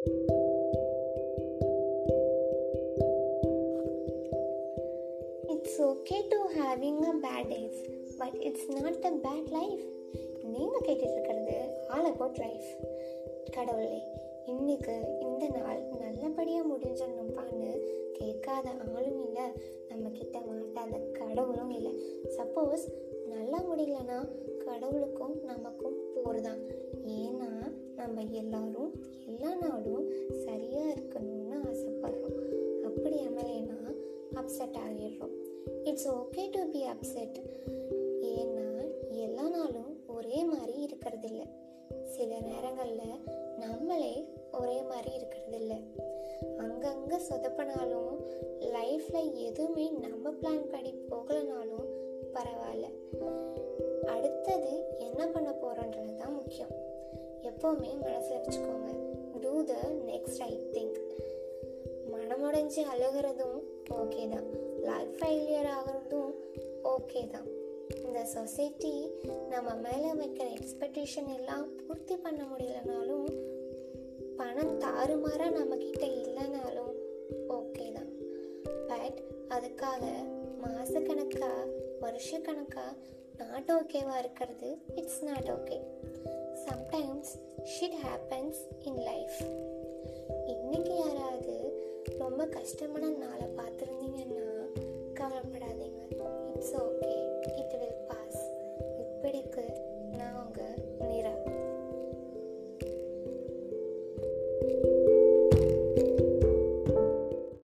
It's okay to having a bad days, but it's not a bad life. நீங்கள் கேட்டுட்டு இருக்கிறது all about life கடவுளே இன்னைக்கு இந்த நாள் நல்லபடியாக முடிஞ்சிடணும்ப்பான்னு கேட்காத ஆளும் இல்லை நம்ம கிட்ட மாட்டாத கடவுளும் இல்லை. சப்போஸ் நல்லா முடியலன்னா கடவுளுக்கும் நமக்கும் போர் தான். ஏன்னா நம்ம எல்லாரும் இருக்கணும்னு ஆசைப்படுறோம். அப்படி அமையலைன்னா upset ஆகிடுறோம் it's okay to be upset ஏன்னா எல்லா நாளும் ஒரே மாதிரி இருக்கிறதில்ல. சில நேரங்களில் நம்மளே ஒரே மாதிரி இருக்கிறதில்ல. அங்கங்கே சொதப்பினாலும் லைஃப்பில் எதுவுமே நம்ம பிளான் படி போகலனாலும் பரவாயில்ல. அடுத்தது என்ன பண்ண போகிறோன்றது தான் முக்கியம். எப்போவுமே மனசில் வச்சுக்கோங்க. டூ த நெக்ஸ்ட் உடஞ்சி அழுகிறதும் ஓகே தான். லைஃப் ஃபெயிலியர் ஆகிறதும் ஓகே தான். இந்த சொசைட்டி நம்ம மேலே வைக்கிற எக்ஸ்பெக்டேஷன் எல்லாம் பூர்த்தி பண்ண முடியலனாலும் பணம் தாறுமாறாக நம்மக்கிட்ட இல்லைனாலும் ஓகே தான். பட் அதுக்காக மாதக்கணக்காக வருஷக்கணக்காக நாட் ஓகேவாக இருக்கிறது it's not okay sometimes shit happens in life ரொம்ப கஷ்டமான நாளை பார்த்துருந்தீங்கன்னா